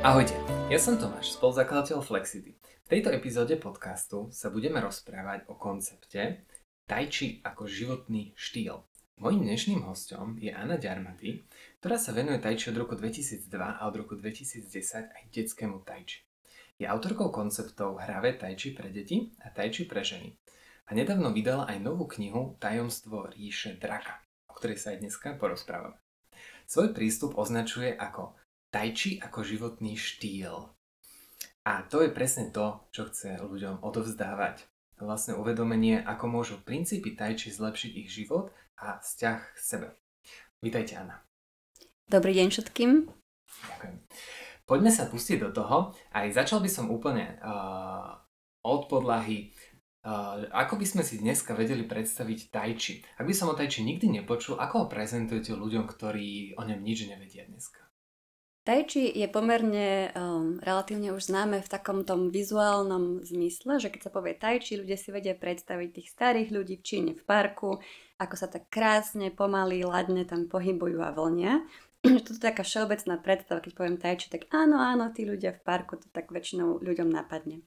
Ahojte, ja som Tomáš, spoluzakladateľ Flexity. V tejto epizóde podcastu sa budeme rozprávať o koncepte Tai Chi ako životný štýl. Mojím dnešným hostom je Anna Ďarmaty, ktorá sa venuje Tai od roku 2002 a od roku 2010 aj detskému Tai. Je autorkou konceptov hravé Tai pre deti a Tai Chi pre ženy. A nedávno vydala aj novú knihu Tajomstvo ríše draka, o ktorej sa aj dneska porozprávame. Svoj prístup označuje ako Tai Chi ako životný štýl. A to je presne to, čo chce ľuďom odovzdávať. Vlastne uvedomenie, ako môžu princípy Tai Chi zlepšiť ich život a vzťah k sebe. Vítajte, Anna. Dobrý deň všetkým. Ďakujem. Poďme sa pustiť do toho. Aj začal by som úplne uh, od podlahy. Uh, ako by sme si dneska vedeli predstaviť Tai Chi? Ak by som o Tai Chi nikdy nepočul, ako ho prezentujete ľuďom, ktorí o ňom nič nevedia dneska? Tai Chi je pomerne um, relatívne už známe v takom tom vizuálnom zmysle, že keď sa povie Tai Chi, ľudia si vedia predstaviť tých starých ľudí v Číne v parku, ako sa tak krásne, pomaly, ladne tam pohybujú a vlnia. Toto je taká všeobecná predstava, keď poviem Tai Chi, tak áno, áno, tí ľudia v parku, to tak väčšinou ľuďom napadne.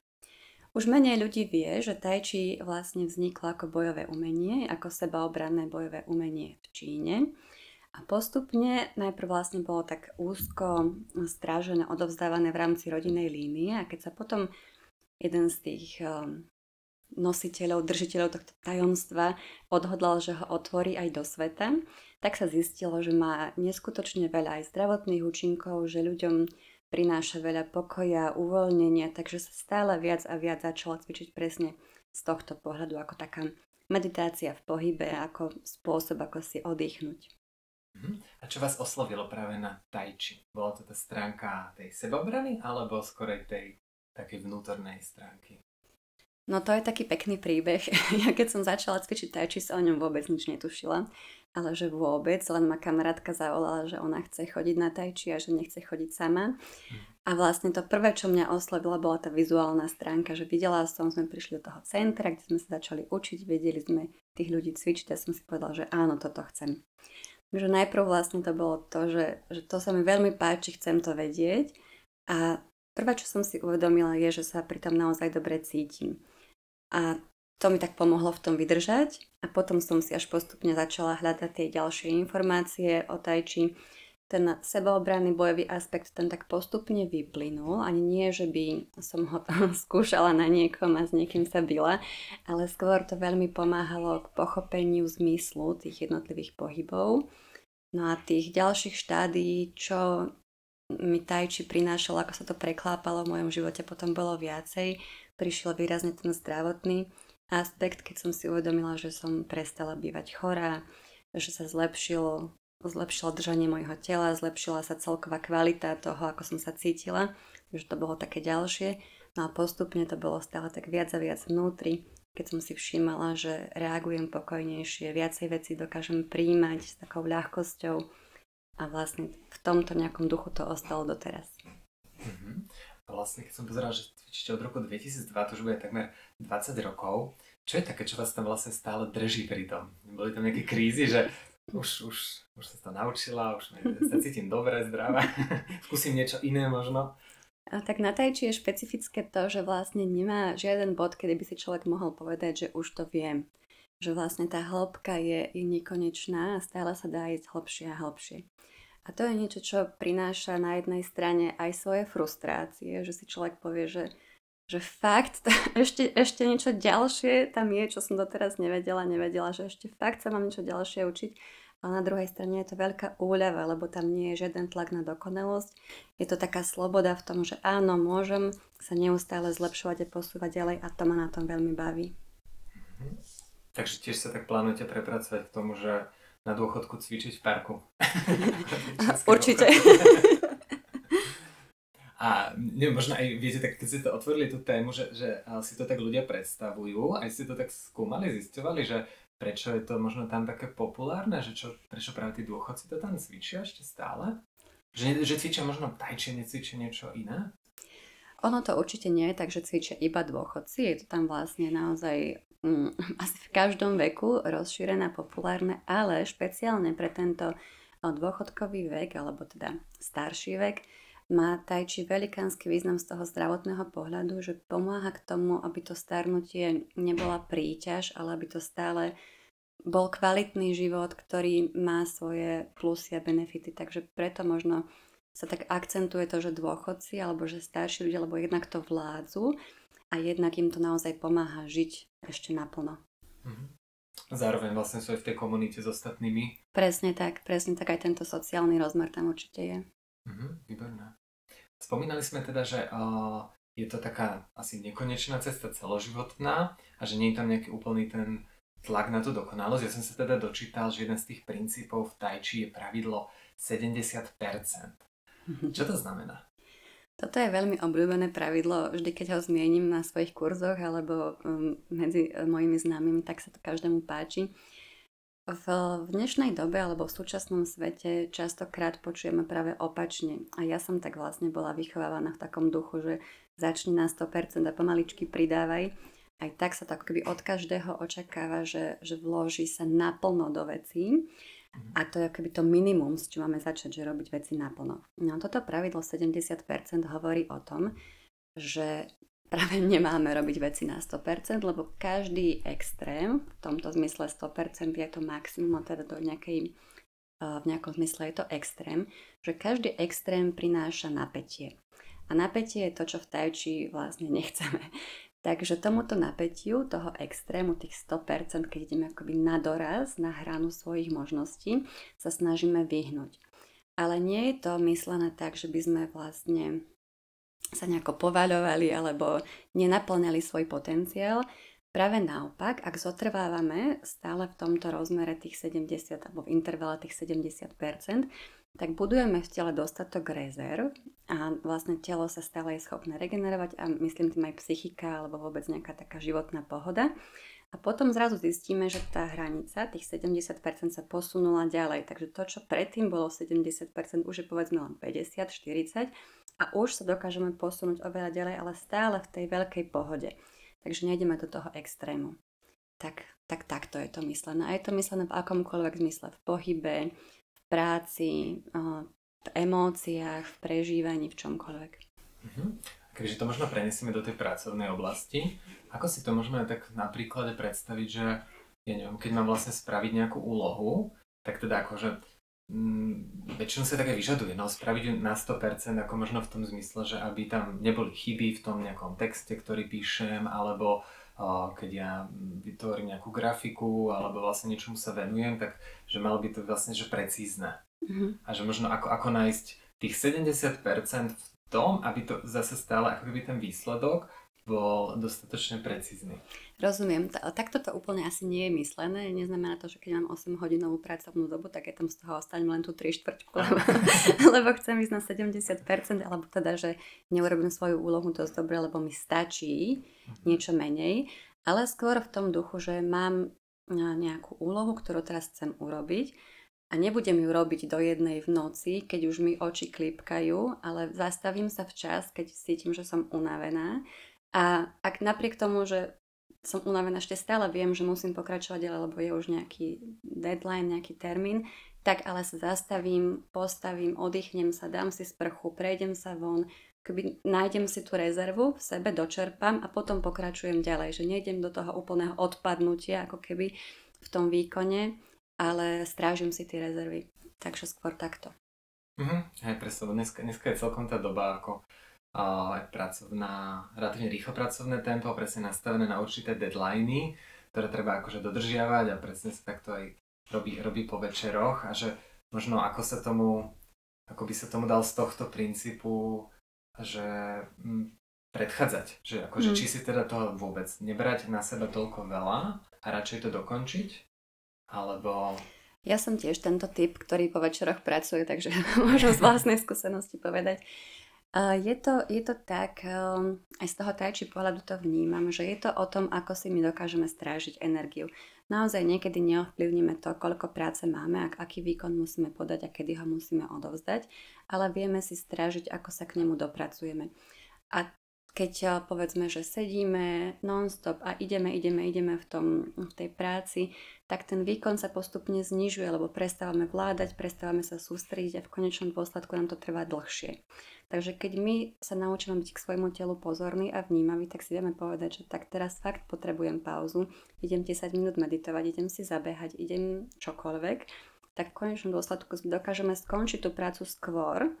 Už menej ľudí vie, že Tai Chi vlastne vzniklo ako bojové umenie, ako sebaobranné bojové umenie v Číne a postupne najprv vlastne bolo tak úzko strážené, odovzdávané v rámci rodinej línie a keď sa potom jeden z tých um, nositeľov, držiteľov tohto tajomstva odhodlal, že ho otvorí aj do sveta, tak sa zistilo, že má neskutočne veľa aj zdravotných účinkov, že ľuďom prináša veľa pokoja, uvoľnenia, takže sa stále viac a viac začala cvičiť presne z tohto pohľadu ako taká meditácia v pohybe, ako spôsob, ako si oddychnúť. Mhm. A čo vás oslovilo práve na Tai Chi? Bola to tá stránka tej sebabrany alebo skorej tej takej vnútornej stránky? No to je taký pekný príbeh. Ja keď som začala cvičiť tai chi, sa o ňom vôbec nič netušila. Ale že vôbec, len ma kamarátka zavolala, že ona chce chodiť na tai chi a že nechce chodiť sama. Hm. A vlastne to prvé, čo mňa oslovilo, bola tá vizuálna stránka, že videla som, sme prišli do toho centra, kde sme sa začali učiť, vedeli sme tých ľudí cvičiť a som si povedala, že áno, toto chcem. Takže najprv vlastne to bolo to, že, že to sa mi veľmi páči, chcem to vedieť. A prvé, čo som si uvedomila, je, že sa pri tom naozaj dobre cítim. A to mi tak pomohlo v tom vydržať. A potom som si až postupne začala hľadať tie ďalšie informácie o tajči. Ten sebaobranný bojový aspekt ten tak postupne vyplynul. Ani nie, že by som ho tam skúšala na niekom a s niekým sa byla, ale skôr to veľmi pomáhalo k pochopeniu zmyslu tých jednotlivých pohybov No a tých ďalších štádií, čo mi Tai Chi prinášalo, ako sa to preklápalo v mojom živote, potom bolo viacej. Prišiel výrazne ten zdravotný aspekt, keď som si uvedomila, že som prestala bývať chorá, že sa zlepšilo, zlepšilo držanie mojho tela, zlepšila sa celková kvalita toho, ako som sa cítila, že to bolo také ďalšie. No a postupne to bolo stále tak viac a viac vnútri keď som si všímala, že reagujem pokojnejšie, viacej veci dokážem príjmať s takou ľahkosťou a vlastne v tomto nejakom duchu to ostalo doteraz. Mm-hmm. Vlastne keď som pozeral, že cvičíte od roku 2002, to už bude takmer 20 rokov, čo je také, čo vás tam vlastne stále drží pri tom? Boli tam nejaké krízy, že už, už, už sa to naučila, už sa cítim dobre, zdravá, skúsim niečo iné možno. A tak na tajči je špecifické to, že vlastne nemá žiaden bod, kedy by si človek mohol povedať, že už to viem. Že vlastne tá hĺbka je, je nekonečná a stále sa dá ísť hlbšie a hlbšie. A to je niečo, čo prináša na jednej strane aj svoje frustrácie, že si človek povie, že, že fakt, ešte, ešte niečo ďalšie tam je, čo som doteraz nevedela, nevedela, že ešte fakt sa mám niečo ďalšie učiť a na druhej strane je to veľká úľava, lebo tam nie je žiaden tlak na dokonalosť. Je to taká sloboda v tom, že áno, môžem sa neustále zlepšovať a posúvať ďalej a to ma na tom veľmi baví. Mhm. Takže tiež sa tak plánujete prepracovať k tomu, že na dôchodku cvičiť v parku. Určite. A neviem, možno aj viete, tak keď ste to otvorili tú tému, že, že si to tak ľudia predstavujú, aj ste to tak skúmali, zisťovali, že prečo je to možno tam také populárne, že čo, prečo práve tí dôchodci to tam cvičia ešte stále? Že, že cvičia možno tajčie, necvičia niečo iné? Ono to určite nie je tak, že cvičia iba dôchodci. Je to tam vlastne naozaj mm, asi v každom veku rozšírené populárne, ale špeciálne pre tento dôchodkový vek, alebo teda starší vek, má tai chi velikánsky význam z toho zdravotného pohľadu, že pomáha k tomu, aby to starnutie nebola príťaž, ale aby to stále bol kvalitný život, ktorý má svoje plusy a benefity. Takže preto možno sa tak akcentuje to, že dôchodci alebo že starší ľudia, alebo jednak to vládzu a jednak im to naozaj pomáha žiť ešte naplno. Mhm. Zároveň vlastne sú aj v tej komunite s ostatnými. Presne tak, presne tak aj tento sociálny rozmer tam určite je. Mhm, výborné. Spomínali sme teda, že uh, je to taká asi nekonečná cesta celoživotná a že nie je tam nejaký úplný ten tlak na tú dokonalosť. Ja som sa teda dočítal, že jeden z tých princípov v Tai Chi je pravidlo 70%. Čo to znamená? Toto je veľmi obľúbené pravidlo, vždy keď ho zmienim na svojich kurzoch alebo um, medzi uh, mojimi známymi, tak sa to každému páči. V, dnešnej dobe alebo v súčasnom svete častokrát počujeme práve opačne. A ja som tak vlastne bola vychovávaná v takom duchu, že začni na 100% a pomaličky pridávaj. Aj tak sa to keby od každého očakáva, že, že vloží sa naplno do vecí. A to je akoby to minimum, s čím máme začať, že robiť veci naplno. No toto pravidlo 70% hovorí o tom, že práve nemáme robiť veci na 100%, lebo každý extrém, v tomto zmysle 100% je to maximum, teda do nejakej, v nejakom zmysle je to extrém, že každý extrém prináša napätie. A napätie je to, čo v tajči vlastne nechceme. Takže tomuto napätiu, toho extrému, tých 100%, keď ideme akoby na doraz, na hranu svojich možností, sa snažíme vyhnúť. Ale nie je to myslené tak, že by sme vlastne sa nejako povaľovali alebo nenaplňali svoj potenciál. Práve naopak, ak zotrvávame stále v tomto rozmere tých 70 alebo v intervale tých 70%, tak budujeme v tele dostatok rezerv a vlastne telo sa stále je schopné regenerovať a myslím tým aj psychika alebo vôbec nejaká taká životná pohoda. A potom zrazu zistíme, že tá hranica, tých 70% sa posunula ďalej. Takže to, čo predtým bolo 70%, už je povedzme len 50, 40 a už sa dokážeme posunúť oveľa ďalej, ale stále v tej veľkej pohode. Takže nejdeme do toho extrému. Tak, tak takto je to myslené. A je to myslené v akomkoľvek zmysle. V pohybe, práci, v emóciách, v prežívaní, v čomkoľvek. Uh-huh. Keďže to možno prenesieme do tej pracovnej oblasti, ako si to môžeme tak na príklade predstaviť, že ja neviem, keď mám vlastne spraviť nejakú úlohu, tak teda akože mm, väčšinou sa také vyžaduje, no spraviť na 100%, ako možno v tom zmysle, že aby tam neboli chyby v tom nejakom texte, ktorý píšem, alebo keď ja vytvorím nejakú grafiku alebo vlastne niečomu sa venujem, tak že malo by to vlastne že precízne. Mm-hmm. A že možno ako, ako nájsť tých 70% v tom, aby to zase stále ako keby ten výsledok bol dostatočne precízny. Rozumiem. Takto to úplne asi nie je myslené. Neznamená to, že keď mám 8 hodinovú pracovnú dobu, tak ja tam z toho ostanem len tú 3 štvrťku, lebo, lebo chcem ísť na 70%, alebo teda, že neurobím svoju úlohu dosť dobre, lebo mi stačí mhm. niečo menej. Ale skôr v tom duchu, že mám nejakú úlohu, ktorú teraz chcem urobiť a nebudem ju robiť do jednej v noci, keď už mi oči klipkajú, ale zastavím sa včas, keď cítim, že som unavená a ak napriek tomu, že som unavená, ešte stále viem, že musím pokračovať ďalej, lebo je už nejaký deadline, nejaký termín, tak ale sa zastavím, postavím, oddychnem sa, dám si sprchu, prejdem sa von, keby nájdem si tú rezervu v sebe, dočerpám a potom pokračujem ďalej, že nejdem do toho úplného odpadnutia, ako keby v tom výkone, ale strážim si tie rezervy. Takže skôr takto. Mhm, aj presne, dneska, dneska je celkom tá doba, ako aj pracovná, relatívne rýchlo pracovné tempo, presne nastavené na určité deadliny, ktoré treba akože dodržiavať a presne sa takto aj robí, robí po večeroch a že možno ako sa tomu, ako by sa tomu dal z tohto princípu, že hm, predchádzať, že akože mm. či si teda toho vôbec nebrať na seba toľko veľa a radšej to dokončiť, alebo... Ja som tiež tento typ, ktorý po večeroch pracuje, takže môžem z vlastnej skúsenosti povedať, je to, je to tak, ehm, aj z toho tajči pohľadu to vnímam, že je to o tom, ako si my dokážeme strážiť energiu. Naozaj niekedy neovplyvníme to, koľko práce máme, ak, aký výkon musíme podať a kedy ho musíme odovzdať, ale vieme si strážiť, ako sa k nemu dopracujeme. A keď eh, povedzme, že sedíme non-stop a ideme, ideme, ideme v, tom, v tej práci, tak ten výkon sa postupne znižuje, lebo prestávame vládať, prestávame sa sústrediť a v konečnom dôsledku nám to trvá dlhšie. Takže keď my sa naučíme byť k svojmu telu pozorný a vnímavý, tak si vieme povedať, že tak teraz fakt potrebujem pauzu, idem 10 minút meditovať, idem si zabehať, idem čokoľvek, tak v konečnom dôsledku dokážeme skončiť tú prácu skôr,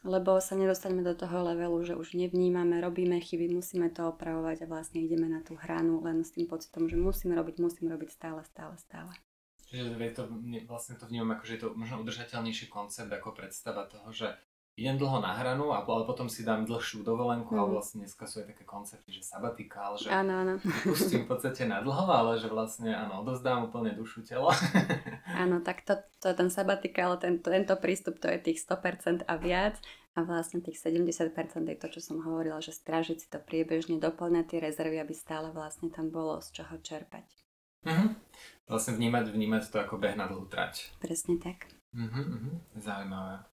lebo sa nedostaneme do toho levelu, že už nevnímame, robíme chyby, musíme to opravovať a vlastne ideme na tú hranu len s tým pocitom, že musím robiť, musím robiť stále, stále, stále. Čiže to, vlastne to vnímam ako, že je to možno udržateľnejší koncept ako predstava toho, že idem dlho na hranu, ale potom si dám dlhšiu dovolenku, mm. ale vlastne dneska sú aj také koncepty, že sabatikál, že áno, áno. pustím v podstate na dlho, ale že vlastne áno, odozdám úplne dušu telo. áno, tak to, to ten sabatikál, ten, tento prístup, to je tých 100% a viac a vlastne tých 70% je to, čo som hovorila, že strážiť si to priebežne, doplňať tie rezervy, aby stále vlastne tam bolo z čoho čerpať. Mm-hmm. Vlastne vnímať, vnímať to ako beh na dlhú trať. Presne tak. Mm-hmm, zaujímavé.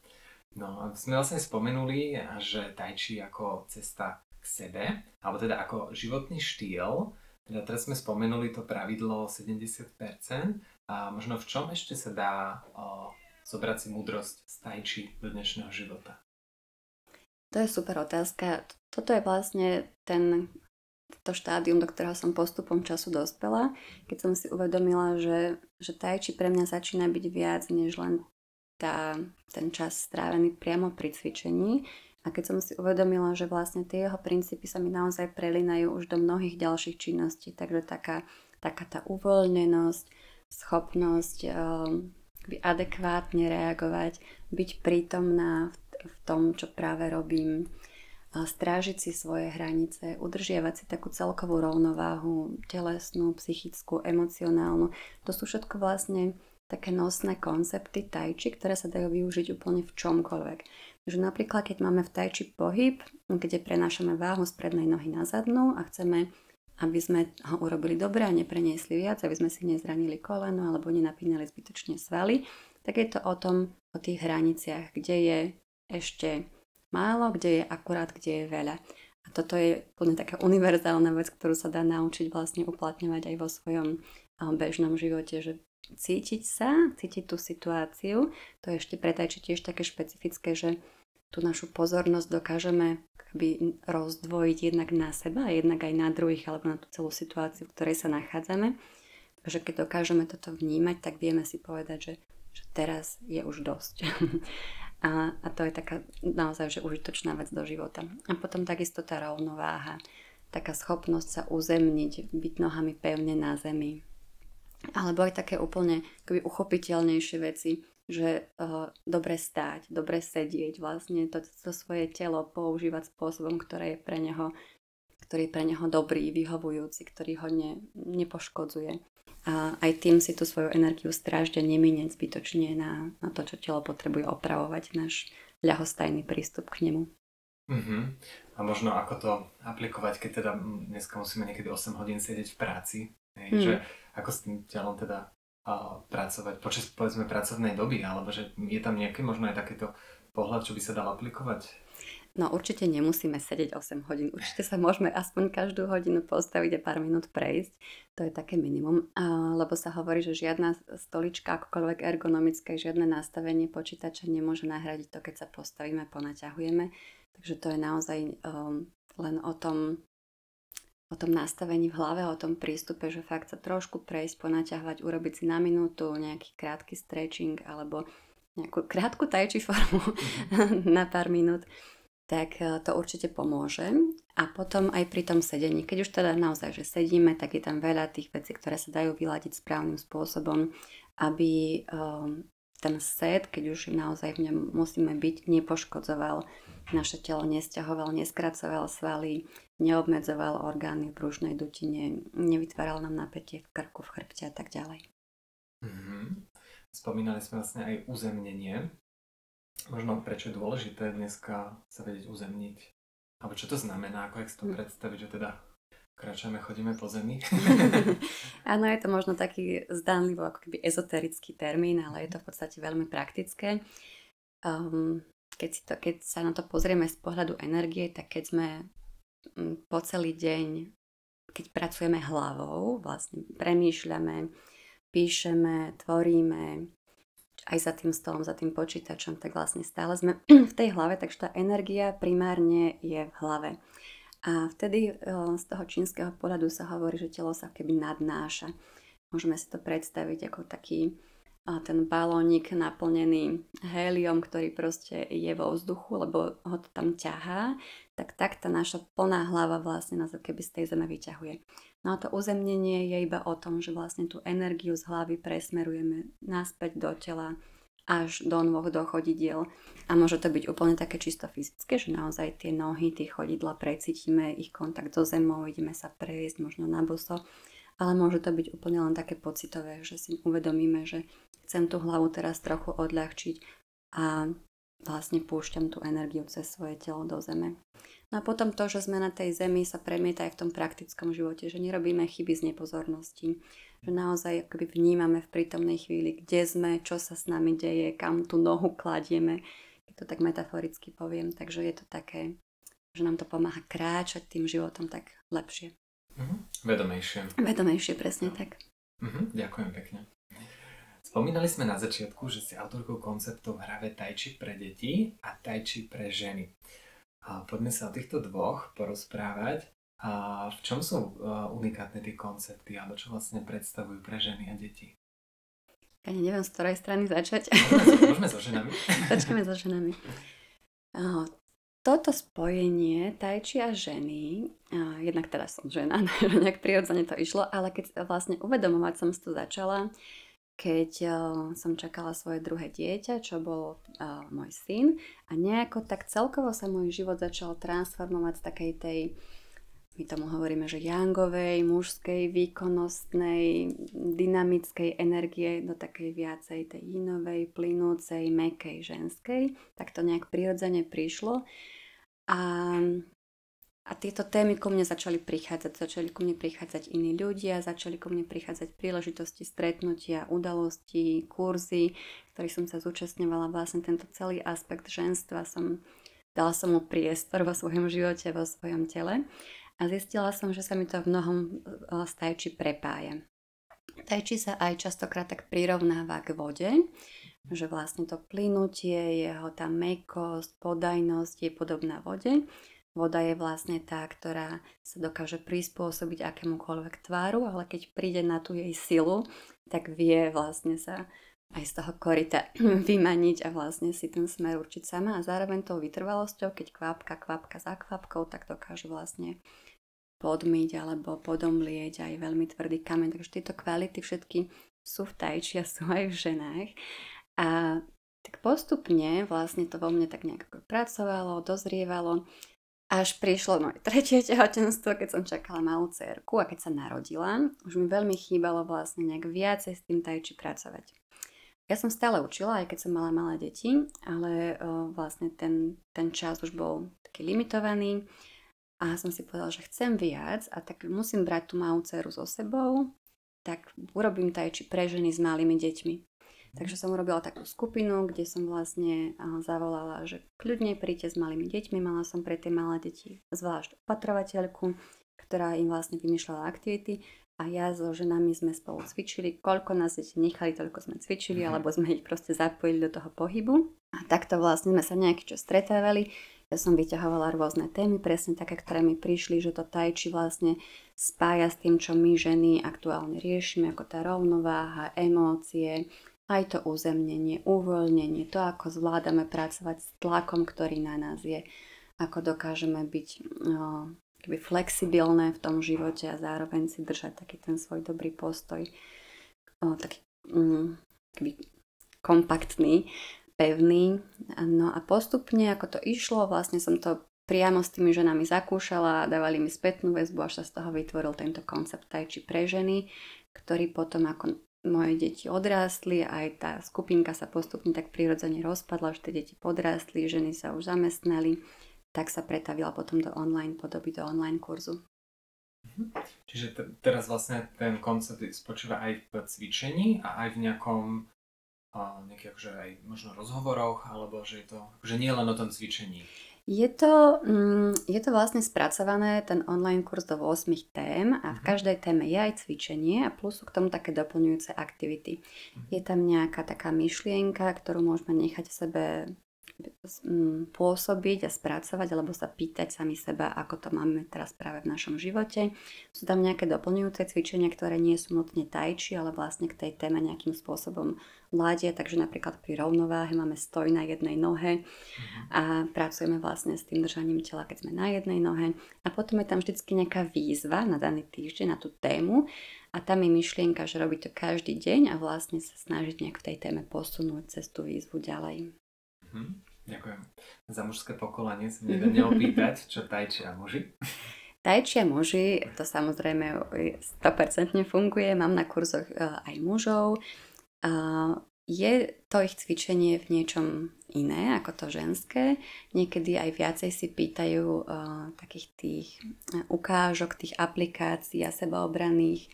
No sme vlastne spomenuli, že tai ako cesta k sebe, alebo teda ako životný štýl, teda teraz sme spomenuli to pravidlo 70% a možno v čom ešte sa dá o, zobrať si múdrosť z tai do dnešného života? To je super otázka. Toto je vlastne ten, to štádium, do ktorého som postupom času dospela, keď som si uvedomila, že, že tai pre mňa začína byť viac než len tá, ten čas strávený priamo pri cvičení. A keď som si uvedomila, že vlastne tie jeho princípy sa mi naozaj prelinajú už do mnohých ďalších činností, takže taká, taká tá uvoľnenosť, schopnosť um, adekvátne reagovať, byť prítomná v, v tom, čo práve robím, strážiť si svoje hranice, udržiavať si takú celkovú rovnováhu, telesnú, psychickú, emocionálnu. To sú všetko vlastne také nosné koncepty tajči, ktoré sa dajú využiť úplne v čomkoľvek. Takže napríklad, keď máme v tajči pohyb, kde prenášame váhu z prednej nohy na zadnú a chceme, aby sme ho urobili dobre a nepreniesli viac, aby sme si nezranili koleno alebo nenapínali zbytočne svaly, tak je to o tom, o tých hraniciach, kde je ešte málo, kde je akurát, kde je veľa. A toto je úplne taká univerzálna vec, ktorú sa dá naučiť vlastne uplatňovať aj vo svojom bežnom živote, že cítiť sa, cítiť tú situáciu. To je ešte pre tajči tiež také špecifické, že tú našu pozornosť dokážeme akoby rozdvojiť jednak na seba a jednak aj na druhých alebo na tú celú situáciu, v ktorej sa nachádzame. Takže keď dokážeme toto vnímať, tak vieme si povedať, že, že teraz je už dosť. a, a to je taká naozaj že užitočná vec do života. A potom takisto tá rovnováha, taká schopnosť sa uzemniť, byť nohami pevne na zemi, alebo aj také úplne akoby uchopiteľnejšie veci, že uh, dobre stáť, dobre sedieť, vlastne to, to svoje telo používať spôsobom, ktoré je pre neho, ktorý je pre neho dobrý, vyhovujúci, ktorý ho ne, nepoškodzuje. A aj tým si tú svoju energiu strážde nemíňať zbytočne na, na to, čo telo potrebuje opravovať, náš ľahostajný prístup k nemu. Uh-huh. A možno ako to aplikovať, keď teda dneska musíme niekedy 8 hodín sedieť v práci, hej, hmm. že ako s tým telom teda a, pracovať počas povedzme pracovnej doby, alebo že je tam nejaký možno aj takéto pohľad, čo by sa dal aplikovať? No určite nemusíme sedieť 8 hodín, určite sa môžeme aspoň každú hodinu postaviť a pár minút prejsť, to je také minimum, lebo sa hovorí, že žiadna stolička, akokoľvek ergonomické, žiadne nastavenie počítača nemôže nahradiť to, keď sa postavíme, ponaťahujeme, takže to je naozaj um, len o tom o tom nastavení v hlave, o tom prístupe, že fakt sa trošku prejsť, ponaťahovať, urobiť si na minútu nejaký krátky stretching alebo nejakú krátku tajči formu mhm. na pár minút, tak e, to určite pomôže. A potom aj pri tom sedení, keď už teda naozaj, že sedíme, tak je tam veľa tých vecí, ktoré sa dajú vyladiť správnym spôsobom, aby um, ten set, keď už naozaj v ňom musíme byť, nepoškodzoval naše telo, nesťahoval, neskracoval svaly, neobmedzoval orgány v brúšnej dutine, nevytváral nám napätie v krku, v chrbte a tak ďalej. Mm-hmm. Spomínali sme vlastne aj uzemnenie. Možno prečo je dôležité dneska sa vedieť uzemniť? Alebo čo to znamená, ako si to hm. predstaviť, že teda kráčame, chodíme po zemi? Áno, je to možno taký zdánlivo ako keby ezoterický termín, ale je to v podstate veľmi praktické. Um, keď, si to, keď sa na to pozrieme z pohľadu energie, tak keď sme po celý deň, keď pracujeme hlavou, vlastne premýšľame, píšeme, tvoríme, aj za tým stolom, za tým počítačom, tak vlastne stále sme v tej hlave, takže tá energia primárne je v hlave. A vtedy z toho čínskeho pohľadu sa hovorí, že telo sa keby nadnáša. Môžeme si to predstaviť ako taký ten balónik naplnený héliom, ktorý proste je vo vzduchu, lebo ho to tam ťahá, tak tak tá naša plná hlava vlastne nás keby z tej zeme vyťahuje. No a to uzemnenie je iba o tom, že vlastne tú energiu z hlavy presmerujeme naspäť do tela, až do nôh, do chodidiel. A môže to byť úplne také čisto fyzické, že naozaj tie nohy, tie chodidla precítime, ich kontakt so zemou, ideme sa prejsť možno na boso. Ale môže to byť úplne len také pocitové, že si uvedomíme, že chcem tú hlavu teraz trochu odľahčiť a vlastne púšťam tú energiu cez svoje telo do zeme. No a potom to, že sme na tej zemi sa premieta aj v tom praktickom živote, že nerobíme chyby z nepozornosti, že naozaj akoby vnímame v prítomnej chvíli, kde sme, čo sa s nami deje, kam tú nohu kladieme, keď to tak metaforicky poviem. Takže je to také, že nám to pomáha kráčať tým životom tak lepšie. Mm-hmm. Vedomejšie. Vedomejšie, presne no. tak. Mm-hmm. Ďakujem pekne. Spomínali sme na začiatku, že si autorkou konceptov hravé tajči pre deti a tajči pre ženy. A poďme sa o týchto dvoch porozprávať. A v čom sú uh, unikátne tie koncepty, alebo čo vlastne predstavujú pre ženy a deti? Ja neviem, z ktorej strany začať. Môžeme, so ženami. Začneme so ženami. Toto spojenie tajči a ženy, jednak teda som žena, nejak prirodzene to išlo, ale keď vlastne uvedomovať som si to začala, keď uh, som čakala svoje druhé dieťa, čo bol uh, môj syn a nejako tak celkovo sa môj život začal transformovať z takej tej my tomu hovoríme, že jangovej, mužskej, výkonnostnej, dynamickej energie do takej viacej tej inovej, plynúcej, mekej, ženskej. Tak to nejak prirodzene prišlo. A, a tieto témy ku mne začali prichádzať. Začali ku mne prichádzať iní ľudia, začali ku mne prichádzať príležitosti, stretnutia, udalosti, kurzy, ktorých som sa zúčastňovala. Vlastne tento celý aspekt ženstva som dala som mu priestor vo svojom živote, vo svojom tele. A zistila som, že sa mi to v mnohom s e, tajči prepája. Tajči sa aj častokrát tak prirovnáva k vode, že vlastne to plynutie, jeho tá mekosť, podajnosť je podobná vode. Voda je vlastne tá, ktorá sa dokáže prispôsobiť akémukoľvek tváru, ale keď príde na tú jej silu, tak vie vlastne sa aj z toho korita vymaniť a vlastne si ten smer určiť sama a zároveň tou vytrvalosťou, keď kvapka, kvapka za kvapkou, tak dokáže vlastne podmyť alebo podomlieť aj veľmi tvrdý kameň. Takže tieto kvality všetky sú v tajči a sú aj v ženách. A tak postupne vlastne to vo mne tak nejak pracovalo, dozrievalo, až prišlo moje tretie tehotenstvo, keď som čakala malú cerku a keď sa narodila, už mi veľmi chýbalo vlastne nejak viacej s tým tajči pracovať. Ja som stále učila, aj keď som mala malé deti, ale o, vlastne ten, ten čas už bol taký limitovaný a som si povedala, že chcem viac a tak musím brať tú malú dceru so sebou, tak urobím tajči pre ženy s malými deťmi. Takže som urobila takú skupinu, kde som vlastne zavolala, že kľudne príďte s malými deťmi. Mala som pre tie malé deti zvlášť opatrovateľku, ktorá im vlastne vymýšľala aktivity a ja so ženami sme spolu cvičili. Koľko nás deti nechali, toľko sme cvičili, mhm. alebo sme ich proste zapojili do toho pohybu. A takto vlastne sme sa nejaký čas stretávali. Ja som vyťahovala rôzne témy, presne také, ktoré mi prišli, že to tajči vlastne spája s tým, čo my ženy aktuálne riešime, ako tá rovnováha, emócie, aj to uzemnenie, uvoľnenie, to, ako zvládame pracovať s tlakom, ktorý na nás je, ako dokážeme byť no, flexibilné v tom živote a zároveň si držať taký ten svoj dobrý postoj, o, taký mm, keby kompaktný pevný. No a postupne, ako to išlo, vlastne som to priamo s tými ženami zakúšala, dávali mi spätnú väzbu, až sa z toho vytvoril tento koncept tajči pre ženy, ktorý potom ako moje deti odrástli, aj tá skupinka sa postupne tak prirodzene rozpadla, že tie deti podrástli, ženy sa už zamestnali, tak sa pretavila potom do online podoby, do online kurzu. Mhm. Čiže t- teraz vlastne ten koncept spočíva aj v cvičení a aj v nejakom nejakých akože aj možno rozhovoroch, alebo že je to, že nie len o tom cvičení. Je to, mm, je to vlastne spracované, ten online kurz do 8 tém a v mhm. každej téme je aj cvičenie a plus sú k tomu také doplňujúce aktivity. Je tam nejaká taká myšlienka, ktorú môžeme nechať v sebe pôsobiť a spracovať alebo sa pýtať sami seba, ako to máme teraz práve v našom živote. Sú tam nejaké doplňujúce cvičenia, ktoré nie sú nutne tajči, ale vlastne k tej téme nejakým spôsobom ladia, takže napríklad pri rovnováhe máme stoj na jednej nohe mhm. a pracujeme vlastne s tým držaním tela, keď sme na jednej nohe. A potom je tam vždycky nejaká výzva na daný týždeň, na tú tému a tam je myšlienka, že robí to každý deň a vlastne sa snažiť nejak v tej téme posunúť cez tú výzvu ďalej. Hm. Ďakujem. Za mužské pokolenie sa neviem neopýtať, čo tajčia muži. Tajčia muži, to samozrejme 100% funguje, mám na kurzoch e, aj mužov. Je to ich cvičenie v niečom iné ako to ženské. Niekedy aj viacej si pýtajú e, takých tých e, ukážok, tých aplikácií a sebaobranných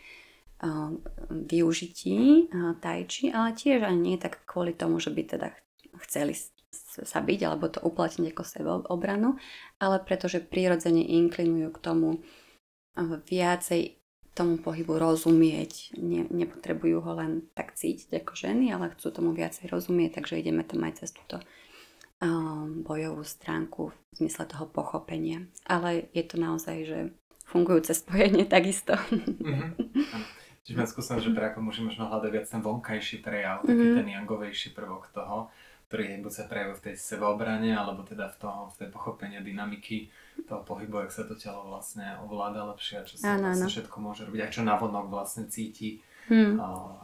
využití tajči, ale tiež ani nie tak kvôli tomu, že by teda chceli sa byť alebo to uplatniť ako sebeobranu, ale pretože prirodzene inklinujú k tomu eh, viacej tomu pohybu rozumieť. Ne, nepotrebujú ho len tak cítiť ako ženy, ale chcú tomu viacej rozumieť, takže ideme tam aj cez túto um, bojovú stránku v zmysle toho pochopenia. Ale je to naozaj, že fungujúce spojenie takisto. Mm-hmm. Čiže mám skúsenosť, že pre ako muži možno hľadať viac ten vonkajší prejav, taký mm-hmm. ten jangovejší prvok toho, ktorý buď sa prejavuje v tej sebaobrane, alebo teda v, toho, v tej pochopenie dynamiky toho pohybu, ak sa to telo vlastne ovláda lepšie a čo sa ano, vlastne ano. všetko môže robiť, a čo navonok vlastne cíti hmm.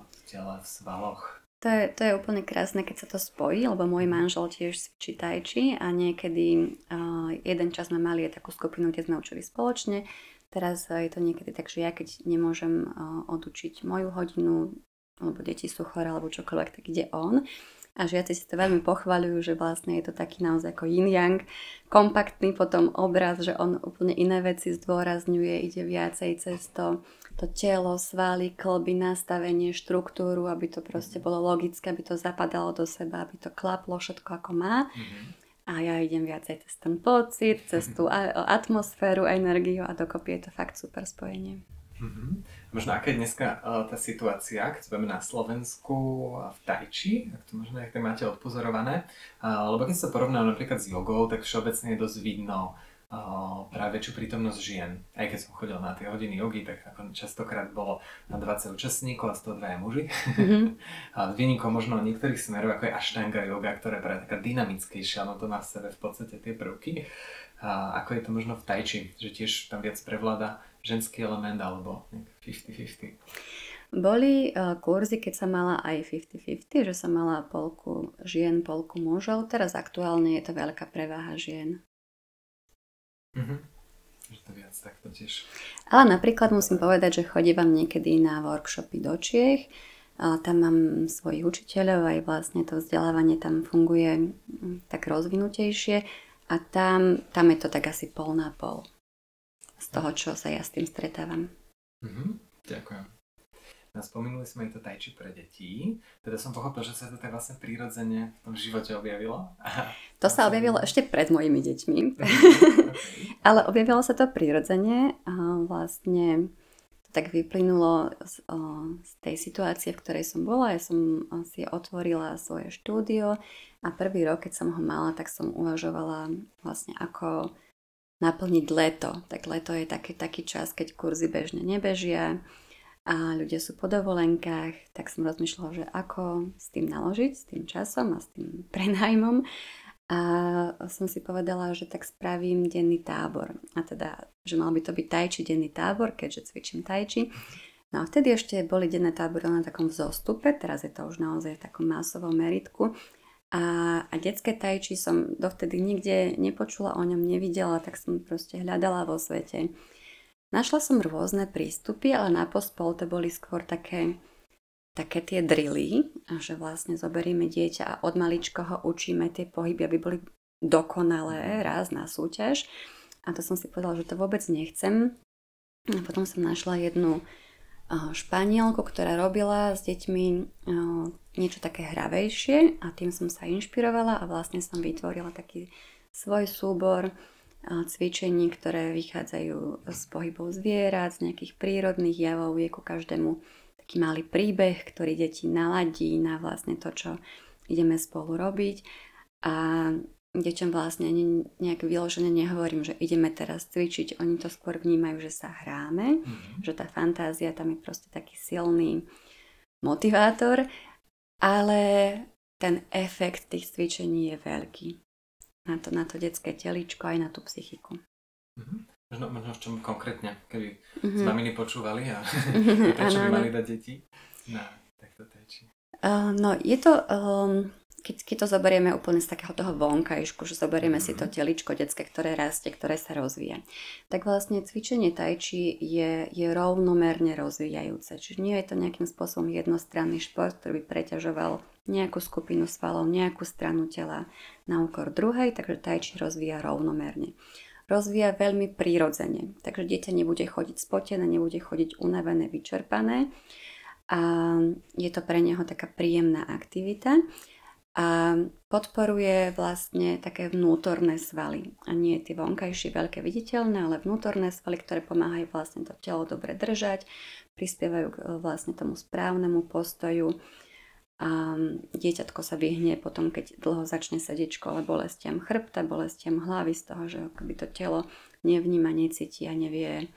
v tele, v svaloch. To je, to je úplne krásne, keď sa to spojí, lebo môj manžel tiež cvičí tajči a niekedy uh, jeden čas sme mali aj takú skupinu, kde sme učili spoločne. Teraz je to niekedy tak, že ja keď nemôžem uh, odučiť moju hodinu, alebo deti sú chore, alebo čokoľvek, tak ide on. A žiaci si to veľmi pochvaľujú, že vlastne je to taký naozaj ako yin-yang, kompaktný potom obraz, že on úplne iné veci zdôrazňuje, ide viacej cez to, to telo, svaly, klby, nastavenie, štruktúru, aby to proste bolo logické, aby to zapadalo do seba, aby to klaplo všetko ako má. Mm-hmm. A ja idem viacej cez ten pocit, cez tú atmosféru, energiu a dokopy je to fakt super spojenie. Mm-hmm. Možno aká je dneska uh, tá situácia, keď sme na Slovensku a v Tajči, ak to možno to máte odpozorované, uh, lebo keď sa porovnám napríklad s jogou, tak všeobecne je dosť vidno uh, práve väčšiu prítomnosť žien. Aj keď som chodil na tie hodiny jogy, tak ako častokrát bolo na 20 účastníkov a 102 muži. Mm-hmm. a výnikom možno niektorých smerov, ako je Ashtanga yoga, ktorá je práve taká dynamickejšia, no to má v sebe v podstate tie prvky. A ako je to možno v Tajči, že tiež tam viac prevláda ženský element alebo 50-50? Boli uh, kurzy, keď sa mala aj 50-50, že sa mala polku žien, polku mužov. Teraz aktuálne je to veľká preváha žien. Mhm. Že to viac takto tiež. Ale napríklad musím povedať, že chodívam niekedy na workshopy do Čiech. Tam mám svojich učiteľov, aj vlastne to vzdelávanie tam funguje mm, tak rozvinutejšie a tam, tam je to tak asi pol na pol z toho, čo sa ja s tým stretávam. Mm-hmm, ďakujem. No, spomínali sme aj to tajči pre detí. Teda som pochopil, že sa to tak vlastne prirodzene v tom živote objavilo. To sa objavilo ešte pred mojimi deťmi. okay. Ale objavilo sa to prirodzene a vlastne to tak vyplynulo z, o, z tej situácie, v ktorej som bola. Ja som si otvorila svoje štúdio a prvý rok, keď som ho mala, tak som uvažovala vlastne ako naplniť leto. Tak leto je taký, taký čas, keď kurzy bežne nebežia a ľudia sú po dovolenkách, tak som rozmýšľala, že ako s tým naložiť, s tým časom a s tým prenajmom. A som si povedala, že tak spravím denný tábor. A teda, že mal by to byť tajči denný tábor, keďže cvičím tajči. No a vtedy ešte boli denné tábory na takom vzostupe, teraz je to už naozaj v takom masovom meritku. A, a detské tajči som dovtedy nikde nepočula o ňom, nevidela, tak som proste hľadala vo svete. Našla som rôzne prístupy, ale na pospol to boli skôr také, také tie drily, že vlastne zoberieme dieťa a od maličko ho učíme tie pohyby, aby boli dokonalé raz na súťaž. A to som si povedala, že to vôbec nechcem. A potom som našla jednu Španielku, ktorá robila s deťmi niečo také hravejšie a tým som sa inšpirovala a vlastne som vytvorila taký svoj súbor cvičení, ktoré vychádzajú z pohybov zvierat, z nejakých prírodných javov, je ku každému taký malý príbeh, ktorý deti naladí na vlastne to, čo ideme spolu robiť. A deťom vlastne nejak vyložené nehovorím, že ideme teraz cvičiť, oni to skôr vnímajú, že sa hráme, mm-hmm. že tá fantázia tam je proste taký silný motivátor, ale ten efekt tých cvičení je veľký na to, na to detské teličko aj na tú psychiku. Mm-hmm. Možno, možno v čom konkrétne, keby mm-hmm. s maminy počúvali a mm-hmm. prečo by mali dať deti na takto teči? Uh, no, je to, um, keď, keď to zoberieme úplne z takého toho vonkajšku, že zoberieme mm-hmm. si to mhm. teličko detské, ktoré rastie, ktoré sa rozvíja, tak vlastne cvičenie tajči je, je rovnomerne rozvíjajúce. Čiže nie je to nejakým spôsobom jednostranný šport, ktorý by preťažoval nejakú skupinu svalov, nejakú stranu tela na úkor druhej, takže tajči rozvíja rovnomerne. Rozvíja veľmi prírodzene, takže dieťa nebude chodiť spotené, nebude chodiť unavené, vyčerpané a je to pre neho taká príjemná aktivita a podporuje vlastne také vnútorné svaly. A nie tie vonkajšie veľké viditeľné, ale vnútorné svaly, ktoré pomáhajú vlastne to telo dobre držať, prispievajú k vlastne tomu správnemu postoju a dieťatko sa vyhne potom, keď dlho začne sedieť škole bolestiam chrbta, bolestiam hlavy z toho, že akoby to telo nevníma, necíti a nevie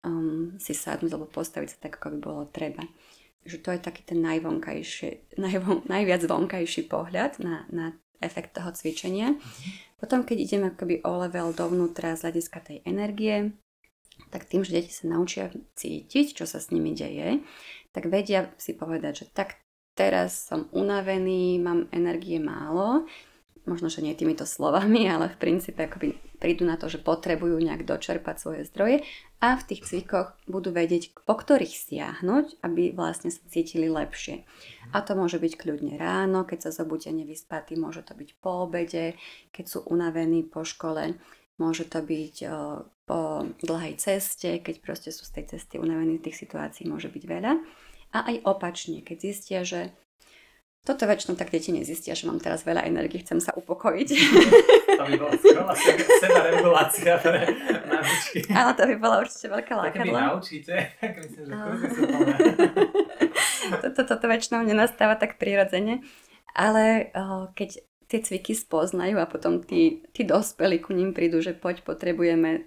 um, si sadnúť alebo postaviť sa tak, ako by bolo treba. Takže to je taký ten najvonkajší, najvon, najviac vonkajší pohľad na, na efekt toho cvičenia. Mm-hmm. Potom, keď ideme akoby o level dovnútra z hľadiska tej energie, tak tým, že deti sa naučia cítiť, čo sa s nimi deje, tak vedia si povedať, že tak teraz som unavený, mám energie málo, možno, že nie týmito slovami, ale v princípe akoby prídu na to, že potrebujú nejak dočerpať svoje zdroje a v tých cvikoch budú vedieť, po ktorých stiahnuť, aby vlastne sa cítili lepšie. A to môže byť kľudne ráno, keď sa zobudia nevyspatí, môže to byť po obede, keď sú unavení po škole, môže to byť po dlhej ceste, keď proste sú z tej cesty unavení, tých situácií môže byť veľa. A aj opačne, keď zistia, že toto väčšinou tak deti nezistia, že mám teraz veľa energie, chcem sa upokojiť. To by bola skvelá seba regulácia pre mamičky. Áno, to by bola určite veľká lákadla. Tak keď naučíte, tak myslím, že Toto, toto väčšinou nenastáva tak prirodzene, ale keď tie cviky spoznajú a potom tí, tí dospelí ku ním prídu, že poď, potrebujeme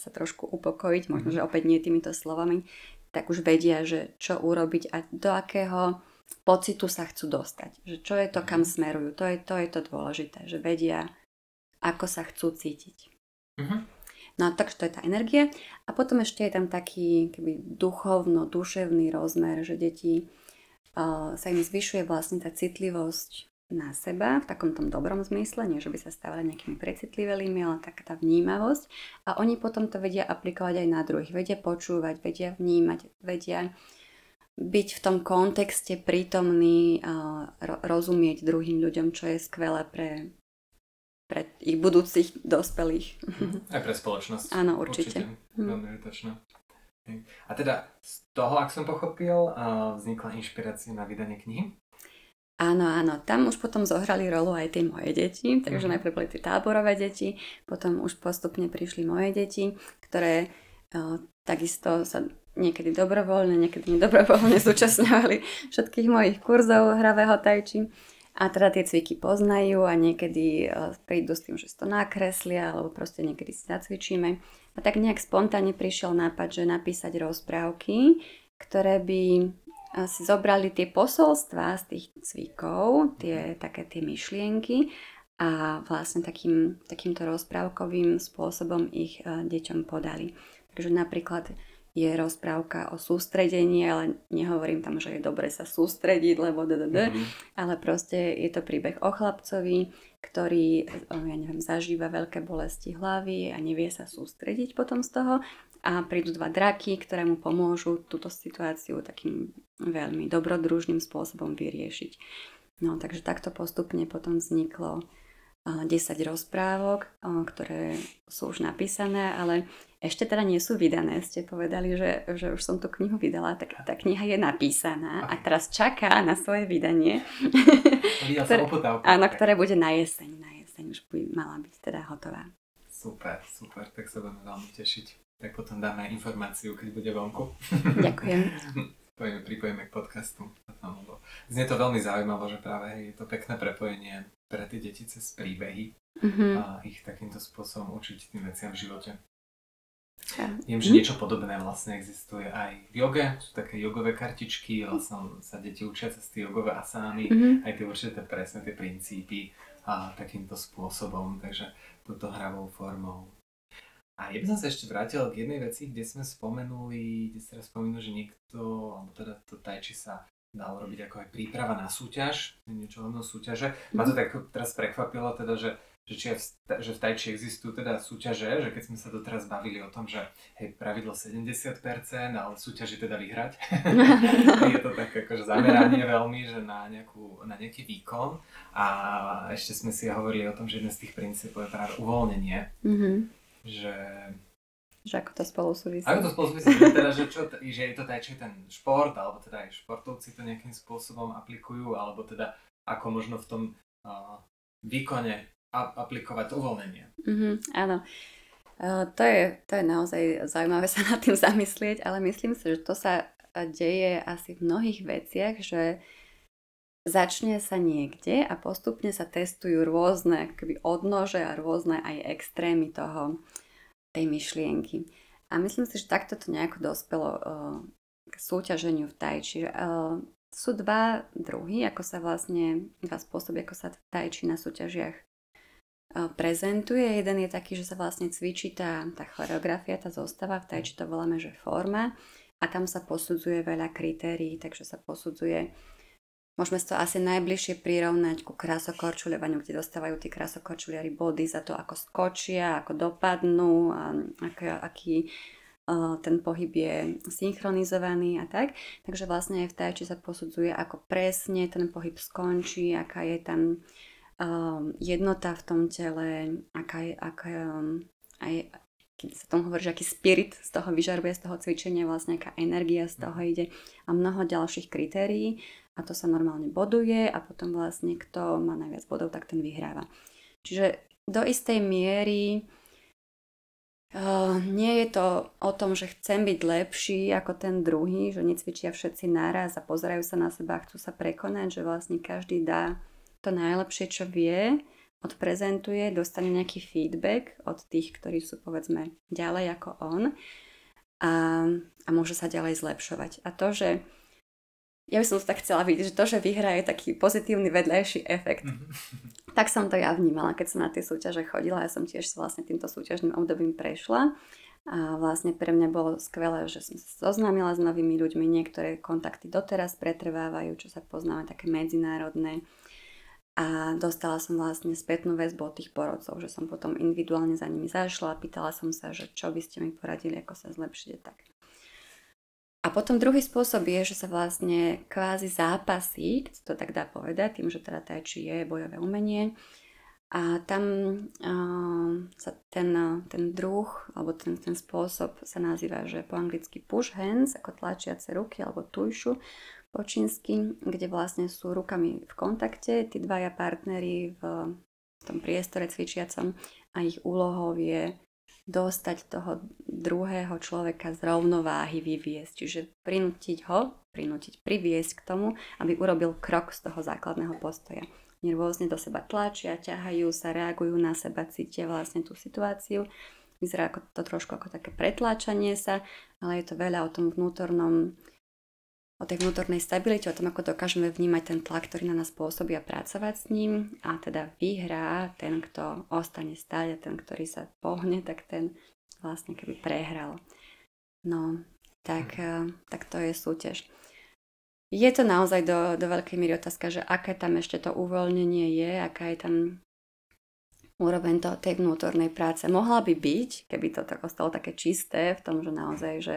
sa trošku upokojiť, možno, že opäť nie týmito slovami, tak už vedia, že čo urobiť a do akého pocitu sa chcú dostať. Že čo je to, kam mhm. smerujú. To je to, je to dôležité, že vedia, ako sa chcú cítiť. Uh-huh. No takže to je tá energia. A potom ešte je tam taký keby duchovno-duševný rozmer, že deti uh, sa im zvyšuje vlastne tá citlivosť na seba v takom tom dobrom zmysle, nie že by sa stávali nejakými precitlivelými, ale taká tá vnímavosť. A oni potom to vedia aplikovať aj na druhých. Vedia počúvať, vedia vnímať, vedia byť v tom kontexte prítomný a rozumieť druhým ľuďom, čo je skvelé pre, pre ich budúcich dospelých. Aj pre spoločnosť. Áno, určite. určite. Hm. Veľmi A teda z toho, ak som pochopil, vznikla inšpirácia na vydanie knihy? Áno, áno, tam už potom zohrali rolu aj tie moje deti, takže mm. najprv boli tie táborové deti, potom už postupne prišli moje deti, ktoré uh, takisto sa niekedy dobrovoľne, niekedy nedobrovoľne zúčastňovali všetkých mojich kurzov hravého tajči. A teda tie cviky poznajú a niekedy uh, prídu s tým, že si to nakreslia alebo proste niekedy si zacvičíme. A tak nejak spontánne prišiel nápad, že napísať rozprávky, ktoré by si zobrali tie posolstva z tých cvikov, tie také tie myšlienky a vlastne takým, takýmto rozprávkovým spôsobom ich e, deťom podali. Takže napríklad je rozprávka o sústredení, ale nehovorím tam, že je dobre sa sústrediť, lebo ddd, mm-hmm. ale proste je to príbeh o chlapcovi, ktorý, e, ja neviem, zažíva veľké bolesti hlavy a nevie sa sústrediť potom z toho a prídu dva draky, ktoré mu pomôžu túto situáciu takým veľmi dobrodružným spôsobom vyriešiť. No takže takto postupne potom vzniklo 10 rozprávok, ktoré sú už napísané, ale ešte teda nie sú vydané. Ste povedali, že, že už som tú knihu vydala, tak tá kniha je napísaná a teraz čaká na svoje vydanie. ktoré, áno, ktoré bude na jeseň. Na jeseň už by mala byť teda hotová. Super, super, tak sa budeme veľmi tešiť. Tak potom dáme informáciu, keď bude vonku. Ďakujem. Pojeme, pripojíme k podcastu. Znie to veľmi zaujímavé, že práve hej, je to pekné prepojenie pre tie deti cez príbehy mm-hmm. a ich takýmto spôsobom učiť tým veciam v živote. Ja. Viem, že niečo podobné vlastne existuje aj v joge, sú také jogové kartičky, vlastne sa deti učia cez tie jogové asány, mm-hmm. aj tie určité presne tie princípy a takýmto spôsobom, takže túto hravou formou. A ja by som sa ešte vrátil k jednej veci, kde sme spomenuli, kde ste spomenuli, že niekto, alebo teda to tajči sa dalo robiť ako aj príprava na súťaž, niečo len súťaže. Ma to mhm. tak teraz prekvapilo teda, že že, či v, že v Tajči existujú teda súťaže, že keď sme sa doteraz bavili o tom, že hej, pravidlo 70%, ale súťaž je teda vyhrať. je to tak akože zameranie veľmi, že na, nejakú, na nejaký výkon. A ešte sme si hovorili o tom, že jeden z tých princípov je práve uvoľnenie. Mm-hmm. Že že ako to spolu súvisí. Ako to spolu súvisí, že, teda, že, čo, že je to či ten šport, alebo teda aj športovci to nejakým spôsobom aplikujú, alebo teda ako možno v tom uh, výkone aplikovať uvoľnenie. Mm-hmm, áno. To, je, to je naozaj zaujímavé sa nad tým zamyslieť, ale myslím si, že to sa deje asi v mnohých veciach, že začne sa niekde a postupne sa testujú rôzne akoby odnože a rôzne aj extrémy toho, tej myšlienky. A myslím si, že takto to nejako dospelo k súťaženiu v tajči. Sú dva druhy, ako sa vlastne, dva spôsoby, ako sa tajči na súťažiach prezentuje. Jeden je taký, že sa vlastne cvičí tá, tá choreografia, tá zostava, v tajči to voláme, že forma a tam sa posudzuje veľa kritérií, takže sa posudzuje Môžeme to asi najbližšie prirovnať ku krásokorčuľovaniu, kde dostávajú tí krásokorčuliari body za to, ako skočia, ako dopadnú, a aký, aký uh, ten pohyb je synchronizovaný a tak. Takže vlastne aj v tajči sa posudzuje, ako presne ten pohyb skončí, aká je tam um, jednota v tom tele, aká je, aká, um, aj keď sa tomu hovorí, že aký spirit z toho vyžaruje, z toho cvičenia, vlastne aká energia z toho ide a mnoho ďalších kritérií a to sa normálne boduje a potom vlastne kto má najviac bodov, tak ten vyhráva. Čiže do istej miery Uh, nie je to o tom, že chcem byť lepší ako ten druhý, že necvičia všetci naraz a pozerajú sa na seba a chcú sa prekonať, že vlastne každý dá to najlepšie, čo vie, odprezentuje, dostane nejaký feedback od tých, ktorí sú povedzme ďalej ako on a, a môže sa ďalej zlepšovať. A to, že ja by som to tak chcela vidieť, že to, že vyhrá je taký pozitívny vedľajší efekt. tak som to ja vnímala, keď som na tie súťaže chodila. Ja som tiež vlastne týmto súťažným obdobím prešla. A vlastne pre mňa bolo skvelé, že som sa zoznámila s novými ľuďmi. Niektoré kontakty doteraz pretrvávajú, čo sa poznáme, také medzinárodné a dostala som vlastne spätnú väzbu od tých porodcov, že som potom individuálne za nimi zašla a pýtala som sa, že čo by ste mi poradili, ako sa zlepšiť tak. A potom druhý spôsob je, že sa vlastne kvázi zápasí, keď to tak dá povedať, tým, že teda tajči je bojové umenie. A tam uh, sa ten, ten druh, alebo ten, ten spôsob sa nazýva, že po anglicky push hands, ako tlačiace ruky, alebo tušu po čínsky, kde vlastne sú rukami v kontakte, tí dvaja partneri v tom priestore cvičiacom a ich úlohou je dostať toho druhého človeka z rovnováhy vyviesť, čiže prinútiť ho, prinútiť, priviesť k tomu, aby urobil krok z toho základného postoja. Oni rôzne do seba tlačia, ťahajú sa, reagujú na seba, cítia vlastne tú situáciu. Vyzerá to trošku ako také pretláčanie sa, ale je to veľa o tom vnútornom o tej vnútornej stabilite, o tom, ako dokážeme vnímať ten tlak, ktorý na nás pôsobí a pracovať s ním. A teda vyhrá ten, kto ostane stáť a ten, ktorý sa pohne, tak ten vlastne keby prehral. No, tak, mm. tak to je súťaž. Je to naozaj do, do veľkej míry otázka, že aké tam ešte to uvoľnenie je, aká je tam úroveň to, tej vnútornej práce. Mohla by byť, keby to tak ostalo také čisté v tom, že naozaj, že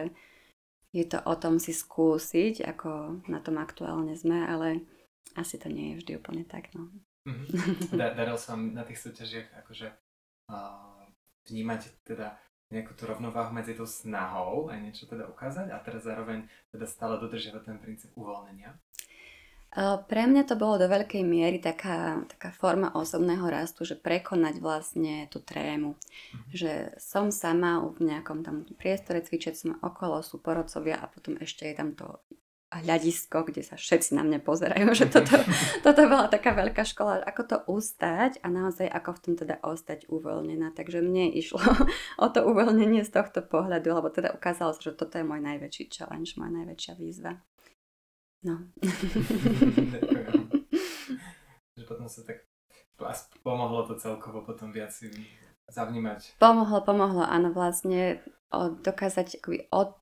je to o tom si skúsiť, ako na tom aktuálne sme, ale asi to nie je vždy úplne tak. No. Mm-hmm. Daril sa na tých súťažiach akože uh, vnímať teda nejakú tú rovnováhu medzi tou snahou aj niečo teda ukázať a teraz zároveň teda stále dodržiavať ten princíp uvoľnenia? Pre mňa to bolo do veľkej miery taká, taká forma osobného rastu, že prekonať vlastne tú trému. Mm-hmm. Že som sama v nejakom tam priestore, cvičiť som okolo, sú porodcovia a potom ešte je tam to hľadisko, kde sa všetci na mňa pozerajú, že toto, toto bola taká veľká škola, ako to ustať a naozaj ako v tom teda ostať uvoľnená. Takže mne išlo o to uvoľnenie z tohto pohľadu, lebo teda ukázalo sa, že toto je môj najväčší challenge, moja najväčšia výzva. No. že potom sa tak pomohlo to celkovo potom viac zavnímať. Pomohlo, pomohlo, áno, vlastne dokázať od,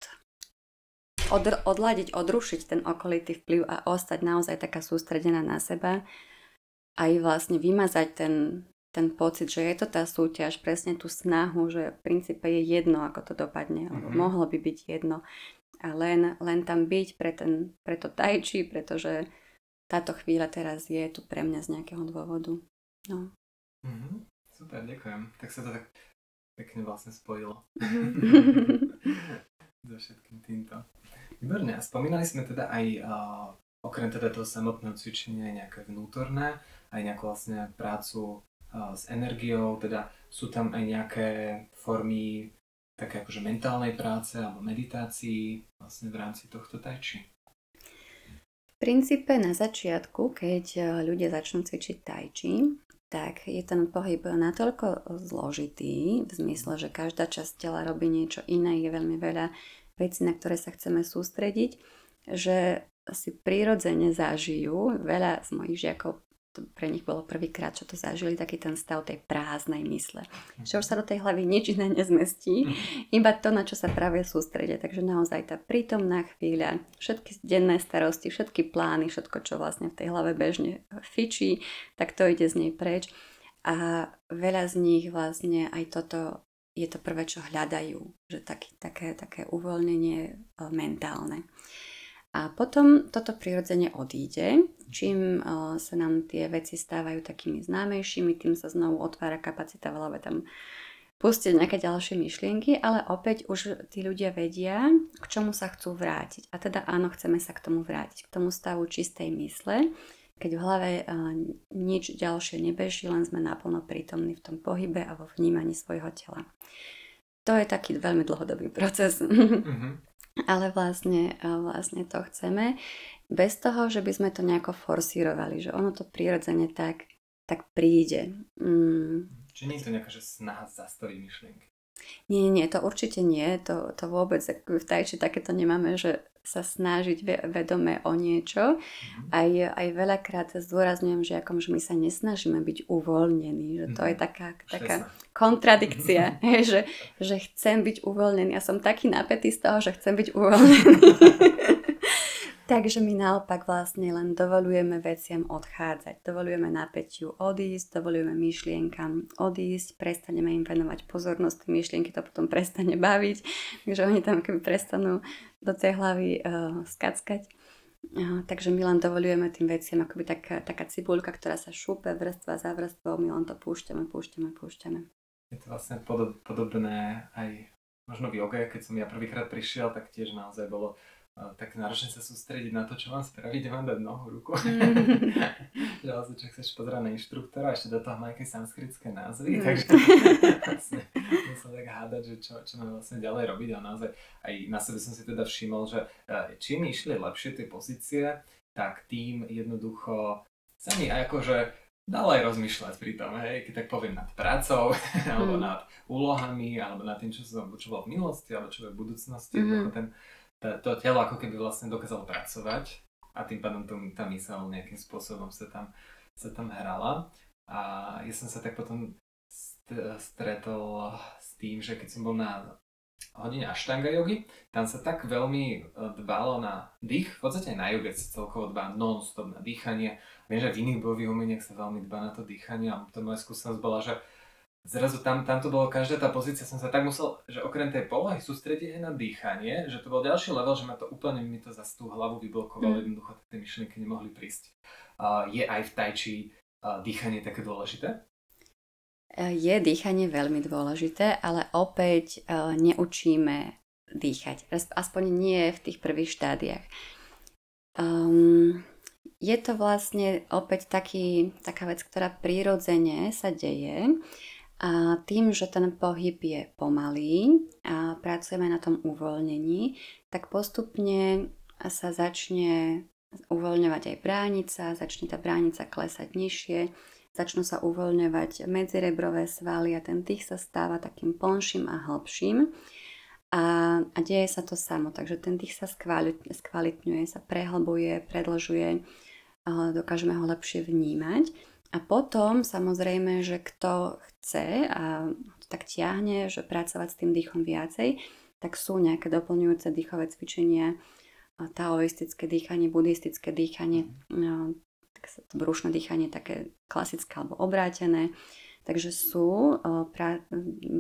od, odladiť, odrušiť ten okolitý vplyv a ostať naozaj taká sústredená na seba. Aj vlastne vymazať ten, ten pocit, že je to tá súťaž, presne tú snahu, že v princípe je jedno, ako to dopadne, alebo mm-hmm. mohlo by byť jedno a len, len tam byť pre, ten, pre to tajči, pretože táto chvíľa teraz je tu pre mňa z nejakého dôvodu. No. Mm-hmm. Super, ďakujem. Tak sa to tak pekne vlastne spojilo. so všetkým týmto. Výborne. A spomínali sme teda aj uh, okrem teda toho samotného cvičenia nejaké vnútorné, aj nejakú vlastne prácu uh, s energiou, teda sú tam aj nejaké formy také akože mentálnej práce alebo meditácii vlastne v rámci tohto tajči? V princípe na začiatku, keď e, ľudia začnú cvičiť tajči, tak je ten pohyb natoľko zložitý, v zmysle, že každá časť tela robí niečo iné, je veľmi veľa vecí, na ktoré sa chceme sústrediť, že si prirodzene zažijú, veľa z mojich žiakov to pre nich bolo prvýkrát, čo to zažili, taký ten stav tej prázdnej mysle. Že už sa do tej hlavy nič iné nezmestí, iba to, na čo sa práve sústredia. Takže naozaj tá prítomná chvíľa, všetky denné starosti, všetky plány, všetko, čo vlastne v tej hlave bežne fičí, tak to ide z nej preč. A veľa z nich vlastne aj toto je to prvé, čo hľadajú, že taký, také, také uvoľnenie e, mentálne. A potom toto prirodzene odíde, čím sa nám tie veci stávajú takými známejšími, tým sa znovu otvára kapacita v tam pustiť nejaké ďalšie myšlienky, ale opäť už tí ľudia vedia, k čomu sa chcú vrátiť. A teda áno, chceme sa k tomu vrátiť, k tomu stavu čistej mysle, keď v hlave nič ďalšie nebeží, len sme naplno prítomní v tom pohybe a vo vnímaní svojho tela. To je taký veľmi dlhodobý proces. Mm-hmm ale vlastne, vlastne to chceme bez toho, že by sme to nejako forsírovali, že ono to prirodzene tak, tak príde. Mm. Čiže nie je to nejaká že snaha zastaviť myšlienky? Nie, nie, to určite nie, to, to vôbec v tajči takéto nemáme, že sa snažiť vedome o niečo. Mm-hmm. Aj, aj veľakrát zdôrazňujem žiakom, že my sa nesnažíme byť uvoľnení, že to mm-hmm. je mhm. taká, taká kontradikcia, že, že chcem byť uvoľnený. Ja som taký napätý z toho, že chcem byť uvoľnený. Takže my naopak vlastne len dovolujeme veciam odchádzať. Dovolujeme napätiu odísť, dovolujeme myšlienkam odísť, prestaneme im venovať pozornosť, myšlienky to potom prestane baviť, takže oni tam keby prestanú do tej hlavy uh, skackať. Uh, takže my len dovolujeme tým veciam akoby taká, taká cibulka, ktorá sa šúpe vrstva za vrstvou, my len to púšťame, púšťame, púšťame. Je to vlastne podob, podobné aj možno v joge, keď som ja prvýkrát prišiel, tak tiež naozaj bolo tak náročne sa sústrediť na to, čo mám spraviť, mám dať nohu, ruku. že vlastne sa ešte pozerá na inštruktora ešte do toho má nejaké sanskritské názvy, mm. takže vlastne musel tak hádať, že čo, čo mám vlastne ďalej robiť a naozaj aj na sebe som si teda všimol, že e, čím išli lepšie tie pozície, tak tým jednoducho sa mi aj akože dalo aj rozmýšľať pri tom, hej, keď tak poviem nad prácou, alebo mm. nad úlohami, alebo nad tým, čo som počúval v minulosti, alebo čo je v budúcnosti, mm. ten to telo ako keby vlastne dokázalo pracovať a tým pádom to, tá mysel nejakým spôsobom sa tam, sa tam hrala. A ja som sa tak potom stretol s tým, že keď som bol na hodine Ashtanga jogy, tam sa tak veľmi e, dbalo na dých, v podstate aj na joge sa celkovo dbá non-stop na dýchanie. Viem, že v iných bojových umeniach sa veľmi dbá na to dýchanie a to moja skúsenosť bola, že zrazu tam, tam to bolo, každá tá pozícia som sa tak musel, že okrem tej polohy sústrediť aj na dýchanie, že to bol ďalší level, že ma to úplne mi to za tú hlavu vyblokovalo, mm. jednoducho tie myšlienky nemohli prísť. Uh, je aj v tajči dýchanie také dôležité? Je dýchanie veľmi dôležité, ale opäť neučíme dýchať. Aspoň nie v tých prvých štádiách. Um, je to vlastne opäť taký, taká vec, ktorá prirodzene sa deje a tým, že ten pohyb je pomalý a pracujeme na tom uvoľnení, tak postupne sa začne uvoľňovať aj bránica, začne tá bránica klesať nižšie, začnú sa uvoľňovať medzirebrové svaly a ten dých sa stáva takým plnším a hlbším. A, a deje sa to samo, takže ten dých sa skvalitňuje, sa prehlbuje, predlžuje, dokážeme ho lepšie vnímať. A potom samozrejme, že kto chce a tak tiahne, že pracovať s tým dýchom viacej, tak sú nejaké doplňujúce dýchové cvičenia, taoistické dýchanie, buddhistické dýchanie, no, brušné dýchanie také klasické alebo obrátené. Takže sú pra-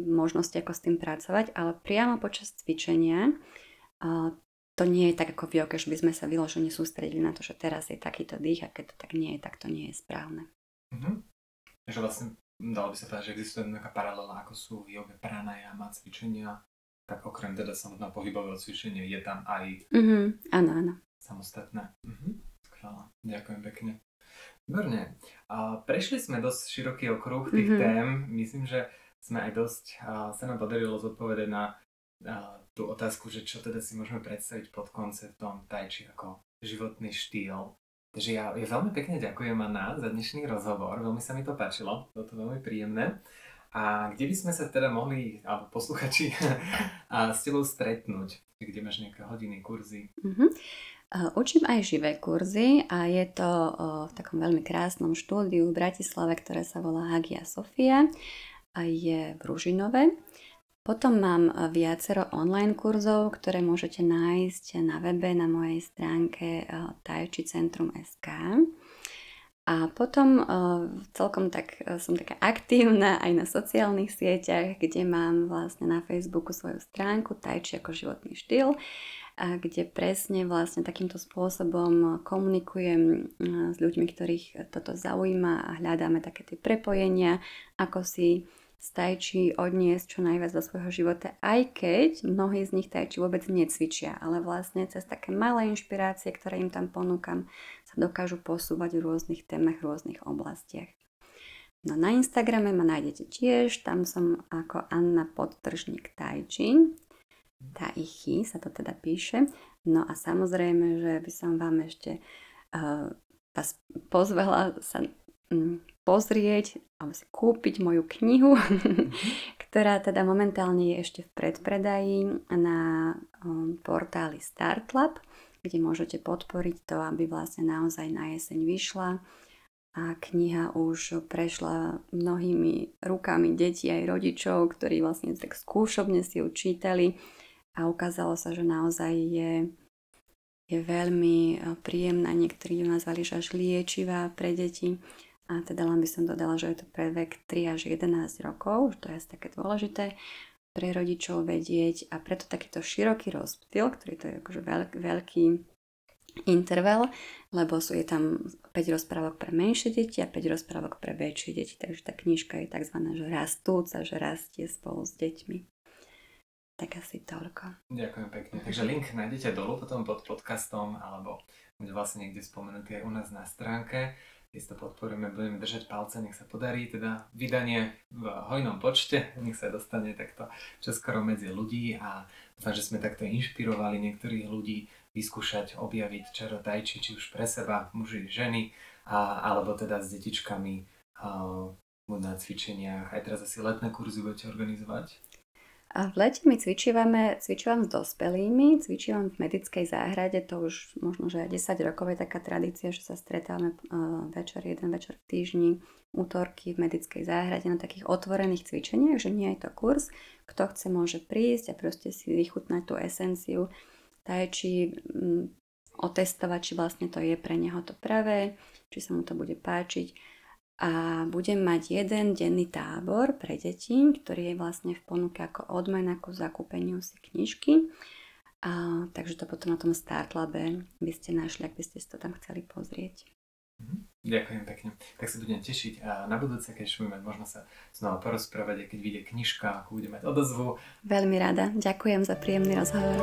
možnosti, ako s tým pracovať, ale priamo počas cvičenia to nie je tak ako v joke, že by sme sa vyložene sústredili na to, že teraz je takýto dých a keď to tak nie je, tak to nie je správne. Mm-hmm. Takže vlastne dalo by sa povedať, že existuje nejaká paralela, ako sú joge pranayama, cvičenia, tak okrem teda samotného pohybového cvičenia je tam aj mm-hmm. áno, áno. samostatné. Mm-hmm. Skvelá. Ďakujem pekne. Výborne. A prešli sme dosť široký okruh tých mm-hmm. tém. Myslím, že sme aj dosť a, sa nám podarilo zodpovedať na a, tú otázku, že čo teda si môžeme predstaviť pod konceptom tai chi ako životný štýl. Takže ja, ja veľmi pekne ďakujem Anna za dnešný rozhovor, veľmi sa mi to páčilo, bolo to veľmi príjemné. A kde by sme sa teda mohli, alebo posluchači, a s tebou stretnúť? Kde máš nejaké hodiny, kurzy? Uh-huh. Učím aj živé kurzy a je to v takom veľmi krásnom štúdiu v Bratislave, ktoré sa volá Hagia Sofia a je v Ružinove. Potom mám eh, viacero online kurzov, ktoré môžete nájsť na webe na mojej stránke eh, tajčicentrum.sk. A potom uh, celkom tak som taká aktívna aj na sociálnych sieťach, kde mám vlastne na Facebooku svoju stránku Tajči ako životný štýl, kde presne vlastne takýmto spôsobom komunikujem s ľuďmi, ktorých toto zaujíma a hľadáme také tie prepojenia, ako si z odniesť čo najviac do svojho života, aj keď mnohí z nich tajči vôbec necvičia, ale vlastne cez také malé inšpirácie, ktoré im tam ponúkam, sa dokážu posúvať v rôznych témach, v rôznych oblastiach. No na Instagrame ma nájdete tiež, tam som ako Anna Podtržník Tajči, Taichy sa to teda píše. No a samozrejme, že by som vám ešte uh, vás pozvala sa um, pozrieť alebo si kúpiť moju knihu, ktorá teda momentálne je ešte v predpredaji na um, portáli Startlab, kde môžete podporiť to, aby vlastne naozaj na jeseň vyšla. A kniha už prešla mnohými rukami detí aj rodičov, ktorí vlastne tak skúšobne si ju čítali. A ukázalo sa, že naozaj je, je veľmi uh, príjemná, niektorí ju nazvali, že až liečivá pre deti a teda len by som dodala, že je to pre vek 3 až 11 rokov, to je asi také dôležité pre rodičov vedieť a preto takýto široký rozptyl, ktorý to je akože veľk, veľký interval, lebo sú je tam 5 rozprávok pre menšie deti a 5 rozprávok pre väčšie deti, takže tá knižka je tzv. že rastúca, že rastie spolu s deťmi. Tak asi toľko. Ďakujem pekne. Takže link nájdete dolu potom pod podcastom alebo bude vlastne niekde spomenutý aj u nás na stránke keď to podporujeme, budeme držať palce, nech sa podarí teda vydanie v hojnom počte, nech sa dostane takto čoskoro medzi ľudí a dúfam, že sme takto inšpirovali niektorých ľudí vyskúšať, objaviť čaro tajči, či už pre seba, muži, ženy, a, alebo teda s detičkami a, na cvičeniach. Aj teraz asi letné kurzy budete organizovať? A v lete my cvičívame, cvičívam s dospelými, cvičívam v medickej záhrade, to už možno, že 10 rokov je taká tradícia, že sa stretávame uh, večer, jeden večer v týždni, útorky v medickej záhrade na takých otvorených cvičeniach, že nie je to kurz, kto chce môže prísť a proste si vychutnať tú esenciu či um, otestovať, či vlastne to je pre neho to pravé, či sa mu to bude páčiť a budem mať jeden denný tábor pre deti, ktorý je vlastne v ponuke ako odmena ku zakúpeniu si knižky. A, takže to potom na tom Startlabe by ste našli, ak by ste to tam chceli pozrieť. Mhm. Ďakujem pekne. Tak sa budem tešiť a na budúce, keď budeme mať možno sa znova porozprávať, keď vyjde knižka, budeme mať odozvu. Veľmi rada. Ďakujem za príjemný rozhovor.